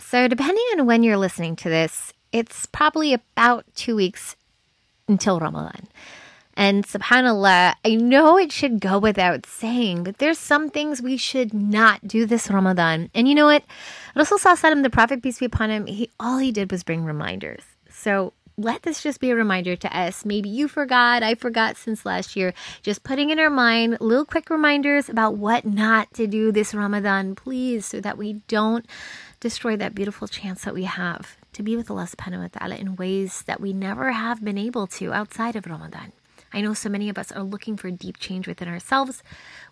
So, depending on when you're listening to this, it's probably about two weeks until Ramadan. And subhanAllah, I know it should go without saying, but there's some things we should not do this Ramadan. And you know what? Rasul the Prophet, peace be upon him, he all he did was bring reminders. So let this just be a reminder to us. Maybe you forgot, I forgot since last year. Just putting in our mind little quick reminders about what not to do this Ramadan, please, so that we don't destroy that beautiful chance that we have to be with Allah subhanahu wa ta'ala in ways that we never have been able to outside of Ramadan. I know so many of us are looking for deep change within ourselves.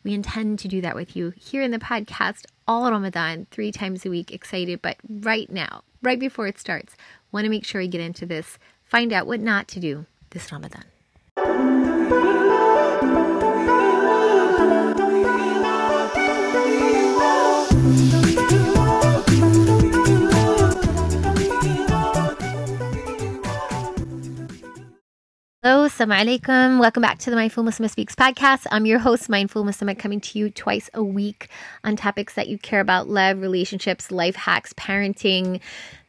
We intend to do that with you here in the podcast all Ramadan, three times a week. Excited, but right now, right before it starts, want to make sure we get into this, find out what not to do this Ramadan. Hello, assalamu alaikum. Welcome back to the Mindful Muslim Speaks podcast. I'm your host, Mindful Muslim, coming to you twice a week on topics that you care about love, relationships, life hacks, parenting,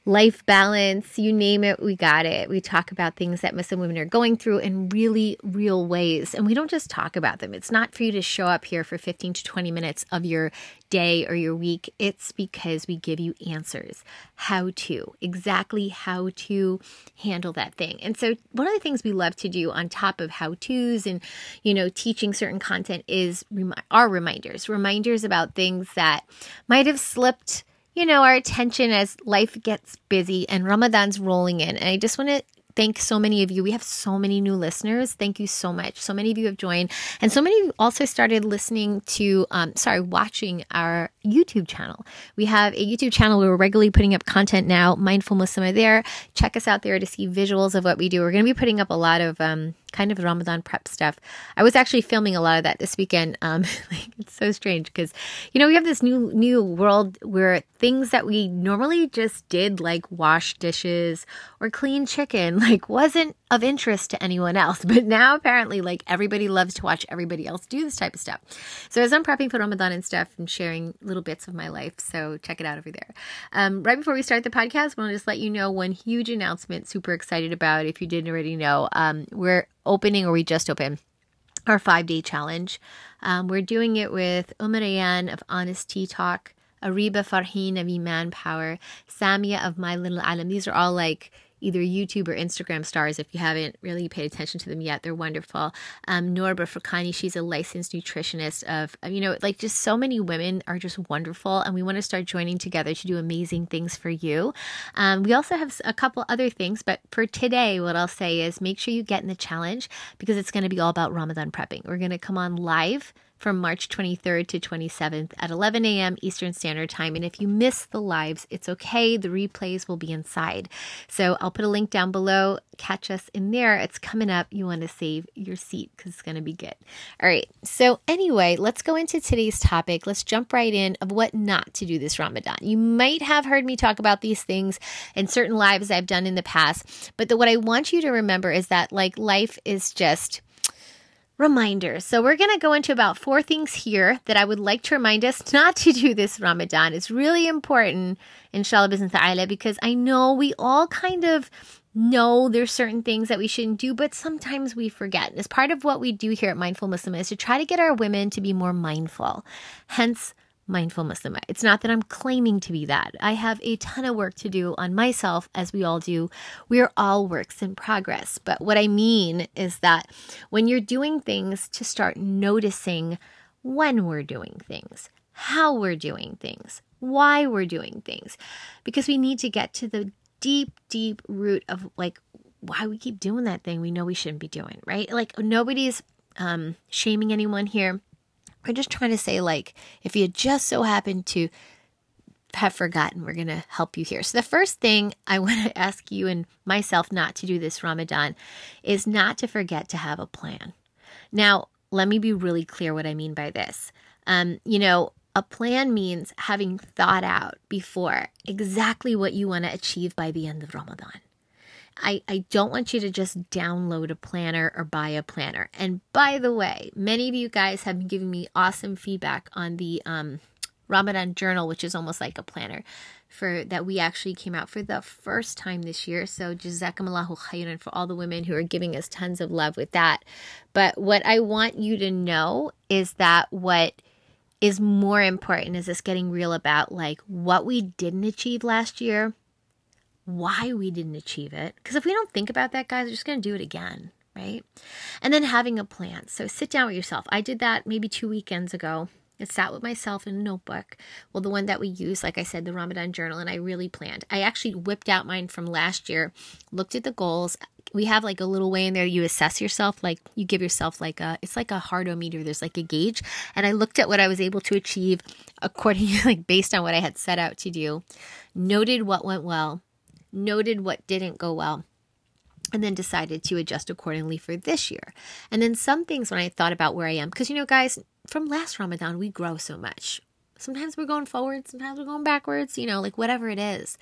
life balance, you name it, we got it. We talk about things that Muslim women are going through in really real ways. And we don't just talk about them. It's not for you to show up here for 15 to 20 minutes of your day or your week. It's because we give you answers, how to, exactly how to handle that thing. And so, one of the things we love to do on top of how to's and, you know, teaching certain content is remi- our reminders, reminders about things that might have slipped you know, our attention as life gets busy and Ramadan's rolling in. And I just want to thank so many of you. We have so many new listeners. Thank you so much. So many of you have joined, and so many of you also started listening to, um, sorry, watching our YouTube channel. We have a YouTube channel where we're regularly putting up content now. Mindful Muslim there. Check us out there to see visuals of what we do. We're going to be putting up a lot of um, kind of Ramadan prep stuff. I was actually filming a lot of that this weekend. Um, like, it's so strange because you know we have this new new world where things that we normally just did, like wash dishes or clean chicken, like wasn't of interest to anyone else. But now apparently, like everybody loves to watch everybody else do this type of stuff. So as I'm prepping for Ramadan and stuff, I'm sharing little bits of my life. So check it out over there. Um, right before we start the podcast, I want to just let you know one huge announcement. Super excited about. If you didn't already know, um, we're opening or we just opened our five day challenge. Um, we're doing it with Umar Ayan of Honest Tea Talk, Ariba Farheen of Iman Power, Samia of My Little Alam. These are all like either YouTube or Instagram stars if you haven't really paid attention to them yet. They're wonderful. Um, Norba Furkani, she's a licensed nutritionist of, you know, like just so many women are just wonderful. And we want to start joining together to do amazing things for you. Um, we also have a couple other things, but for today, what I'll say is make sure you get in the challenge because it's going to be all about Ramadan prepping. We're going to come on live from March 23rd to 27th at 11 a.m. Eastern Standard Time. And if you miss the lives, it's okay. The replays will be inside. So I'll put a link down below. Catch us in there. It's coming up. You want to save your seat because it's going to be good. All right. So, anyway, let's go into today's topic. Let's jump right in of what not to do this Ramadan. You might have heard me talk about these things in certain lives I've done in the past, but the, what I want you to remember is that like life is just reminders. So, we're going to go into about four things here that I would like to remind us not to do this Ramadan. It's really important, inshallah, bi'idhnillah ta'ala, because I know we all kind of know there's certain things that we shouldn't do, but sometimes we forget. And as part of what we do here at Mindful Muslim is to try to get our women to be more mindful. Hence, mindful Muslim. It's not that I'm claiming to be that. I have a ton of work to do on myself, as we all do. We are all works in progress. But what I mean is that when you're doing things, to start noticing when we're doing things, how we're doing things, why we're doing things, because we need to get to the deep, deep root of like why we keep doing that thing we know we shouldn't be doing, right? Like nobody's um, shaming anyone here we're just trying to say, like, if you just so happen to have forgotten, we're going to help you here. So, the first thing I want to ask you and myself not to do this Ramadan is not to forget to have a plan. Now, let me be really clear what I mean by this. Um, you know, a plan means having thought out before exactly what you want to achieve by the end of Ramadan. I, I don't want you to just download a planner or buy a planner. And by the way, many of you guys have been giving me awesome feedback on the um, Ramadan journal, which is almost like a planner. for that we actually came out for the first time this year. So jazakumullahu khairan for all the women who are giving us tons of love with that. But what I want you to know is that what is more important is us getting real about like what we didn't achieve last year, why we didn't achieve it. Because if we don't think about that, guys, we're just going to do it again, right? And then having a plan. So sit down with yourself. I did that maybe two weekends ago. I sat with myself in a notebook. Well, the one that we use, like I said, the Ramadan journal, and I really planned. I actually whipped out mine from last year, looked at the goals. We have like a little way in there you assess yourself, like you give yourself like a, it's like a hardometer. There's like a gauge. And I looked at what I was able to achieve according, like based on what I had set out to do, noted what went well, noted what didn't go well and then decided to adjust accordingly for this year. And then some things when I thought about where I am, because you know, guys, from last Ramadan, we grow so much. Sometimes we're going forward, sometimes we're going backwards, you know, like whatever it is.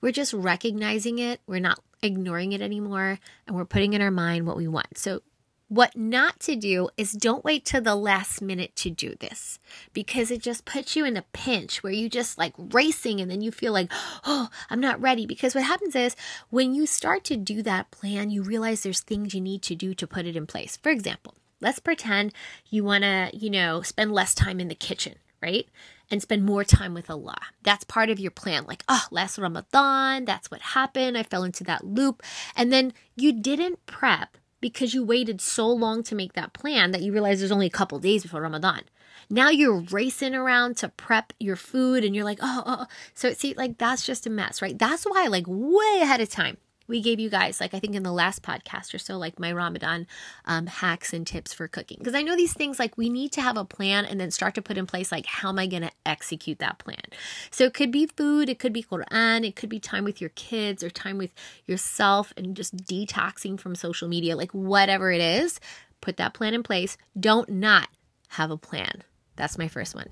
We're just recognizing it, we're not ignoring it anymore, and we're putting in our mind what we want. So what not to do is don't wait till the last minute to do this because it just puts you in a pinch where you just like racing and then you feel like, oh, I'm not ready. Because what happens is when you start to do that plan, you realize there's things you need to do to put it in place. For example, let's pretend you want to, you know, spend less time in the kitchen, right? And spend more time with Allah. That's part of your plan. Like, oh, last Ramadan, that's what happened. I fell into that loop. And then you didn't prep because you waited so long to make that plan that you realize there's only a couple days before Ramadan. Now you're racing around to prep your food and you're like, oh, oh, oh. so see, like that's just a mess, right? That's why, like, way ahead of time, we gave you guys, like I think in the last podcast or so, like my Ramadan um, hacks and tips for cooking. Because I know these things, like we need to have a plan and then start to put in place, like, how am I going to execute that plan? So it could be food, it could be Quran, it could be time with your kids or time with yourself and just detoxing from social media, like whatever it is, put that plan in place. Don't not have a plan. That's my first one.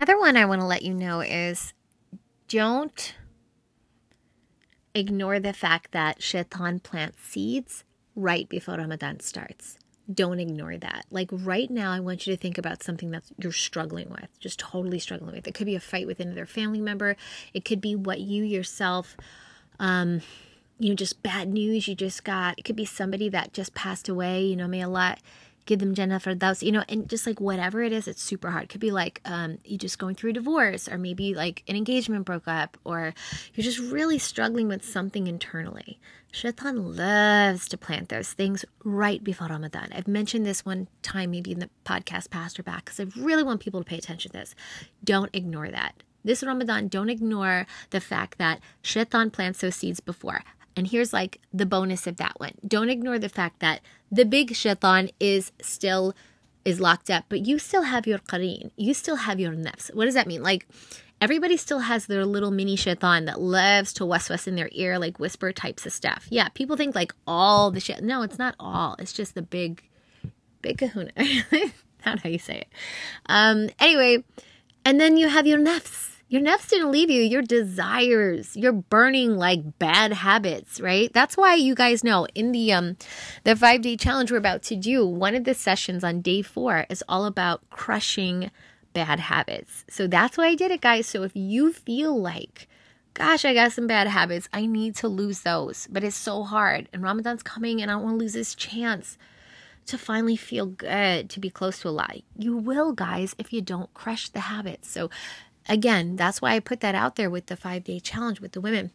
Another one I want to let you know is don't ignore the fact that shaitan plants seeds right before Ramadan starts. Don't ignore that. Like right now, I want you to think about something that you're struggling with, just totally struggling with. It could be a fight with another family member. It could be what you yourself, um, you know, just bad news you just got. It could be somebody that just passed away. You know, may Allah give them Jannah Firdaus, you know, and just like whatever it is, it's super hard. It could be like um, you just going through a divorce, or maybe like an engagement broke up, or you're just really struggling with something internally. Shaitan loves to plant those things right before Ramadan. I've mentioned this one time, maybe in the podcast past or back, because I really want people to pay attention to this. Don't ignore that. This Ramadan, don't ignore the fact that Shaitan plants those seeds before. And here's like the bonus of that one. Don't ignore the fact that the big shaitan is still is locked up, but you still have your qareen. You still have your nafs. What does that mean? Like everybody still has their little mini shaitan that loves to waswas in their ear, like whisper types of stuff. Yeah, people think like all the shit. No, it's not all. It's just the big, big kahuna. not how you say it. Um, anyway, and then you have your nafs your nafs didn't leave you, your desires. You're burning like bad habits, right? That's why you guys know in the um the 5-day challenge we're about to do, one of the sessions on day 4 is all about crushing bad habits. So that's why I did it, guys. So if you feel like gosh, I got some bad habits. I need to lose those. But it's so hard. And Ramadan's coming and I don't want to lose this chance to finally feel good, to be close to Allah. You will, guys, if you don't crush the habits. So again, that's why I put that out there with the five day challenge with the women.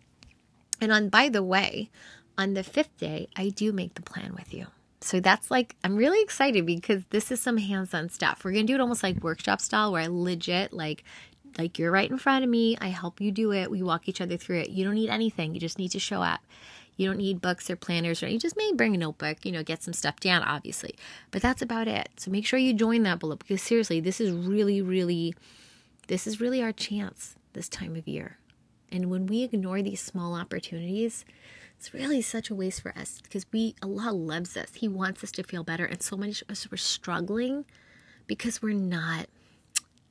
And on, by the way, on the fifth day, I do make the plan with you. So that's like, I'm really excited because this is some hands on stuff. We're going to do it almost like workshop style where I legit, like, like you're right in front of me. I help you do it. We walk each other through it. You don't need anything. You just need to show up. You don't need books or planners or you just may bring a notebook, you know, get some stuff down, obviously. But that's about it. So make sure you join that below because seriously, this is really, really this is really our chance this time of year. And when we ignore these small opportunities, it's really such a waste for us because we Allah loves us. He wants us to feel better. And so many of us we're struggling because we're not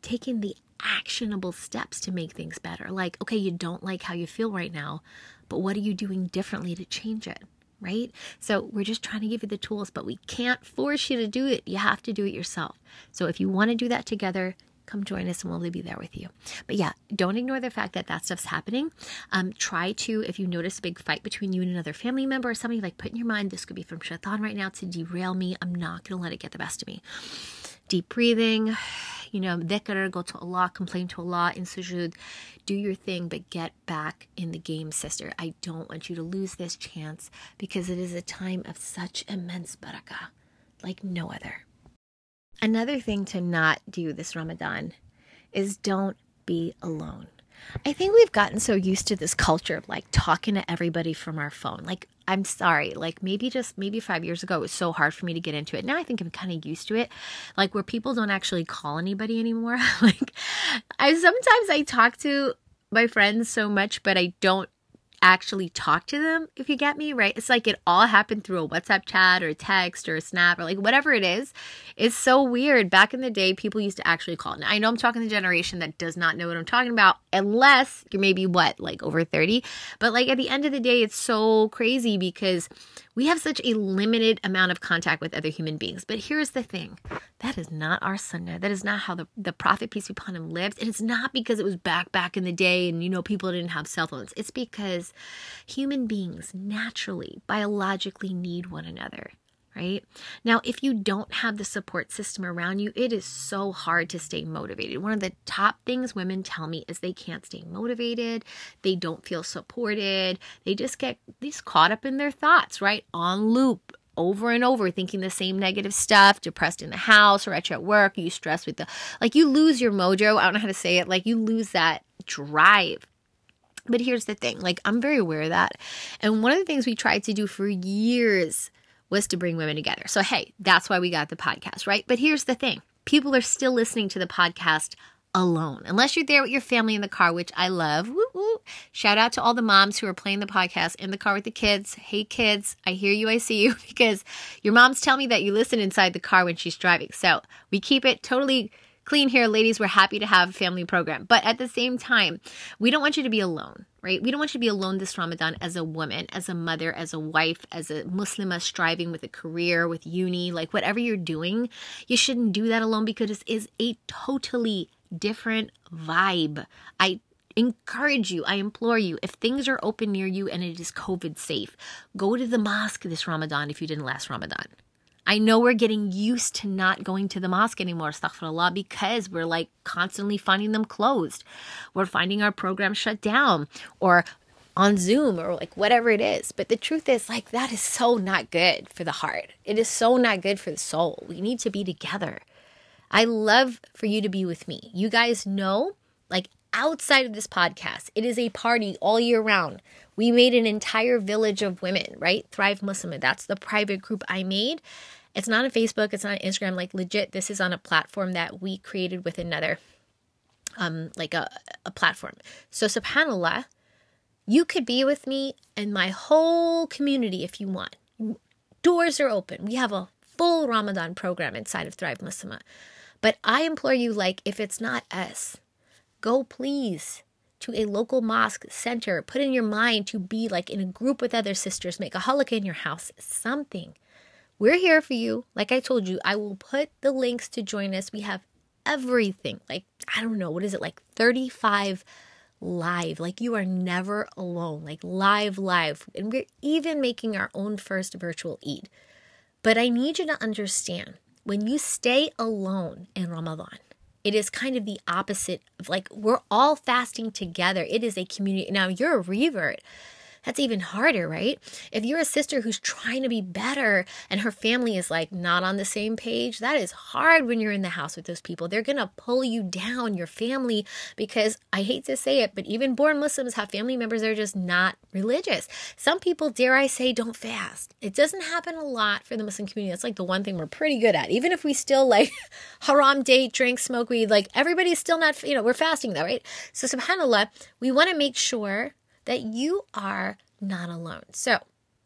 taking the actionable steps to make things better. Like, okay, you don't like how you feel right now, but what are you doing differently to change it? Right? So, we're just trying to give you the tools, but we can't force you to do it. You have to do it yourself. So, if you want to do that together, come join us and we'll be there with you. But yeah, don't ignore the fact that that stuff's happening. Um, try to, if you notice a big fight between you and another family member or somebody, like put in your mind, this could be from Shaitan right now to derail me. I'm not going to let it get the best of me. Deep breathing, you know, dhikr, go to Allah, complain to Allah in sujood, do your thing, but get back in the game, sister. I don't want you to lose this chance because it is a time of such immense barakah, like no other. Another thing to not do this Ramadan is don't be alone. I think we've gotten so used to this culture of like talking to everybody from our phone. Like, I'm sorry, like maybe just maybe five years ago, it was so hard for me to get into it. Now I think I'm kind of used to it. Like, where people don't actually call anybody anymore. like, I sometimes I talk to my friends so much, but I don't actually talk to them, if you get me, right? It's like it all happened through a WhatsApp chat or a text or a snap or like whatever it is. It's so weird. Back in the day, people used to actually call. Now, I know I'm talking the generation that does not know what I'm talking about, unless you're maybe what, like over 30. But like at the end of the day, it's so crazy because we have such a limited amount of contact with other human beings. But here's the thing that is not our sunnah. That is not how the, the Prophet, peace be upon him, lived. And it's not because it was back, back in the day and, you know, people didn't have cell phones. It's because human beings naturally, biologically need one another right? Now, if you don't have the support system around you, it is so hard to stay motivated. One of the top things women tell me is they can't stay motivated, they don't feel supported, they just get these caught up in their thoughts, right? On loop. Over and over, thinking the same negative stuff, depressed in the house or at your work, you stress with the like you lose your mojo. I don't know how to say it, like you lose that drive but here's the thing like, I'm very aware of that. And one of the things we tried to do for years was to bring women together. So, hey, that's why we got the podcast, right? But here's the thing people are still listening to the podcast alone, unless you're there with your family in the car, which I love. Woo, woo. Shout out to all the moms who are playing the podcast in the car with the kids. Hey, kids, I hear you, I see you, because your moms tell me that you listen inside the car when she's driving. So we keep it totally clean here, ladies. We're happy to have family program. But at the same time, we don't want you to be alone, right? We don't want you to be alone this Ramadan as a woman, as a mother, as a wife, as a Muslimah striving with a career, with uni, like whatever you're doing. You shouldn't do that alone because it is a totally different vibe. I encourage you, I implore you, if things are open near you and it is COVID safe, go to the mosque this Ramadan if you didn't last Ramadan. I know we're getting used to not going to the mosque anymore, astaghfirullah, because we're like constantly finding them closed. We're finding our program shut down or on Zoom or like whatever it is. But the truth is, like, that is so not good for the heart. It is so not good for the soul. We need to be together. I love for you to be with me. You guys know, like, outside of this podcast, it is a party all year round. We made an entire village of women, right? Thrive Muslim. That's the private group I made. It's not on Facebook, it's not on Instagram. Like legit, this is on a platform that we created with another, um, like a, a platform. So subhanAllah, you could be with me and my whole community if you want. Doors are open. We have a full Ramadan program inside of Thrive Muslimah. But I implore you, like, if it's not us, go please to a local mosque center. Put in your mind to be like in a group with other sisters. Make a halaqah in your house. Something. We're here for you. Like I told you, I will put the links to join us. We have everything. Like, I don't know, what is it? Like 35 live. Like you are never alone. Like live, live. And we're even making our own first virtual Eid. But I need you to understand when you stay alone in Ramadan, it is kind of the opposite of like we're all fasting together. It is a community. Now you're a revert that's even harder, right? If you're a sister who's trying to be better and her family is like not on the same page, that is hard when you're in the house with those people. They're going to pull you down, your family, because I hate to say it, but even born Muslims have family members that are just not religious. Some people, dare I say, don't fast. It doesn't happen a lot for the Muslim community. That's like the one thing we're pretty good at. Even if we still like haram date, drink, smoke weed, like everybody's still not, you know, we're fasting though, right? So subhanAllah, we want to make sure that you are not alone. So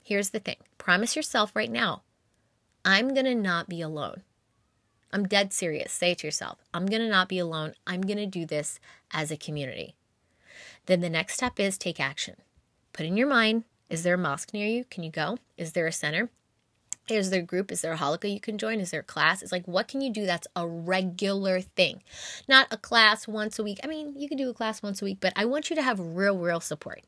here's the thing promise yourself right now, I'm going to not be alone. I'm dead serious. Say it to yourself I'm going to not be alone. I'm going to do this as a community. Then the next step is take action. Put in your mind is there a mosque near you? Can you go? Is there a center? Is there a group? Is there a halaqah you can join? Is there a class? It's like, what can you do that's a regular thing? Not a class once a week. I mean, you can do a class once a week, but I want you to have real, real support.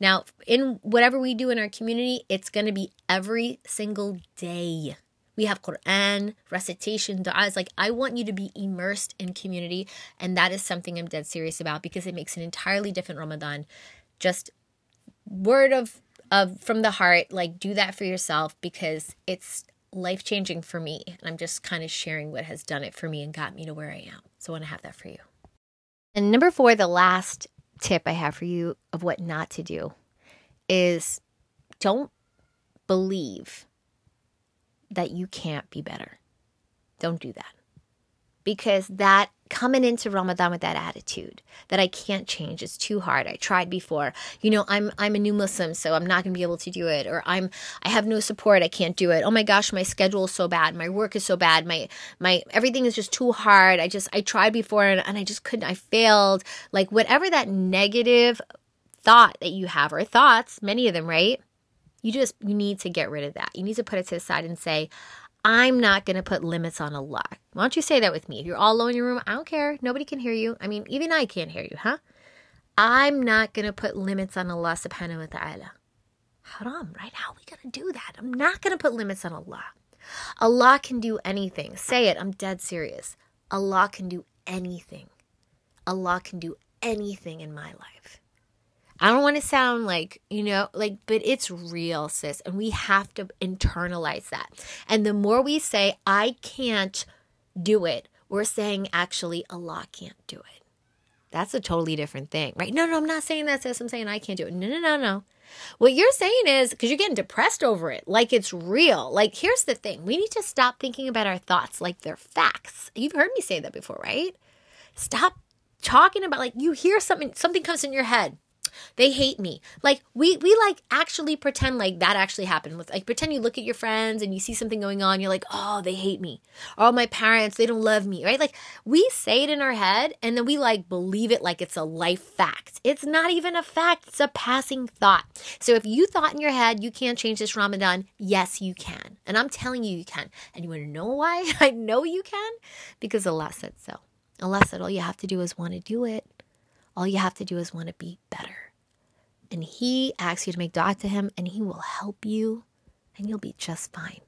Now, in whatever we do in our community, it's going to be every single day. We have Quran, recitation, du'as. Like, I want you to be immersed in community. And that is something I'm dead serious about because it makes an entirely different Ramadan. Just word of of from the heart like do that for yourself because it's life changing for me. And i'm just kind of sharing what has done it for me and got me to where i am. So i want to have that for you. And number four the last tip i have for you of what not to do is don't believe that you can't be better. Don't do that. Because that coming into Ramadan with that attitude that I can't change. It's too hard. I tried before. You know, I'm I'm a new Muslim, so I'm not going to be able to do it or I'm I have no support. I can't do it. Oh my gosh, my schedule is so bad. My work is so bad. My my everything is just too hard. I just I tried before and, and I just couldn't. I failed. Like whatever that negative thought that you have or thoughts, many of them, right? You just you need to get rid of that. You need to put it to the side and say, I'm not going to put limits on Allah. Why don't you say that with me? If you're all alone in your room, I don't care. Nobody can hear you. I mean, even I can't hear you, huh? I'm not going to put limits on Allah subhanahu wa ta'ala. Haram, right? How are we going to do that? I'm not going to put limits on Allah. Allah can do anything. Say it. I'm dead serious. Allah can do anything. Allah can do anything in my life. I don't want to sound like, you know, like, but it's real, sis. And we have to internalize that. And the more we say, I can't do it, we're saying, actually, Allah can't do it. That's a totally different thing, right? No, no, I'm not saying that, sis. I'm saying I can't do it. No, no, no, no. What you're saying is because you're getting depressed over it, like it's real. Like, here's the thing we need to stop thinking about our thoughts like they're facts. You've heard me say that before, right? Stop talking about like you hear something, something comes in your head they hate me. Like we we like actually pretend like that actually happened. Like pretend you look at your friends and you see something going on, you're like, "Oh, they hate me." Oh, my parents, they don't love me, right? Like we say it in our head and then we like believe it like it's a life fact. It's not even a fact, it's a passing thought. So if you thought in your head you can't change this Ramadan, yes, you can. And I'm telling you you can. And you want to know why? I know you can because Allah said so. Allah said all you have to do is want to do it. All you have to do is want to be better. And He asks you to make dua to Him, and He will help you, and you'll be just fine.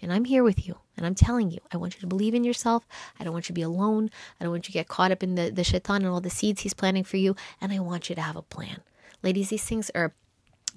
And I'm here with you. And I'm telling you, I want you to believe in yourself. I don't want you to be alone. I don't want you to get caught up in the, the shaitan and all the seeds he's planting for you. And I want you to have a plan. Ladies, these things are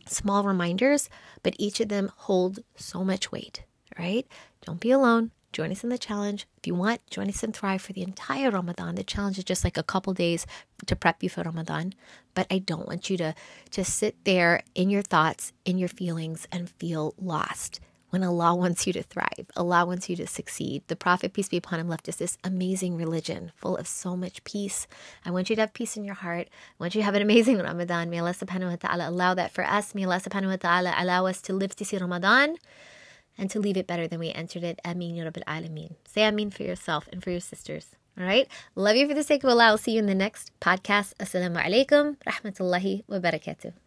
small reminders, but each of them hold so much weight, right? Don't be alone. Join us in the challenge. If you want, join us in Thrive for the entire Ramadan. The challenge is just like a couple days to prep you for Ramadan. But I don't want you to, to sit there in your thoughts, in your feelings, and feel lost when Allah wants you to thrive. Allah wants you to succeed. The Prophet, peace be upon him, left us this amazing religion full of so much peace. I want you to have peace in your heart. I want you to have an amazing Ramadan. May Allah subhanahu wa ta'ala allow that for us. May Allah subhanahu wa ta'ala allow us to live to see Ramadan and to leave it better than we entered it. Ameen, Ya Rabbil Alameen. Say Ameen for yourself and for your sisters. All right? Love you for the sake of Allah. I'll see you in the next podcast. Assalamu alaikum. Rahmatullahi wa barakatuh.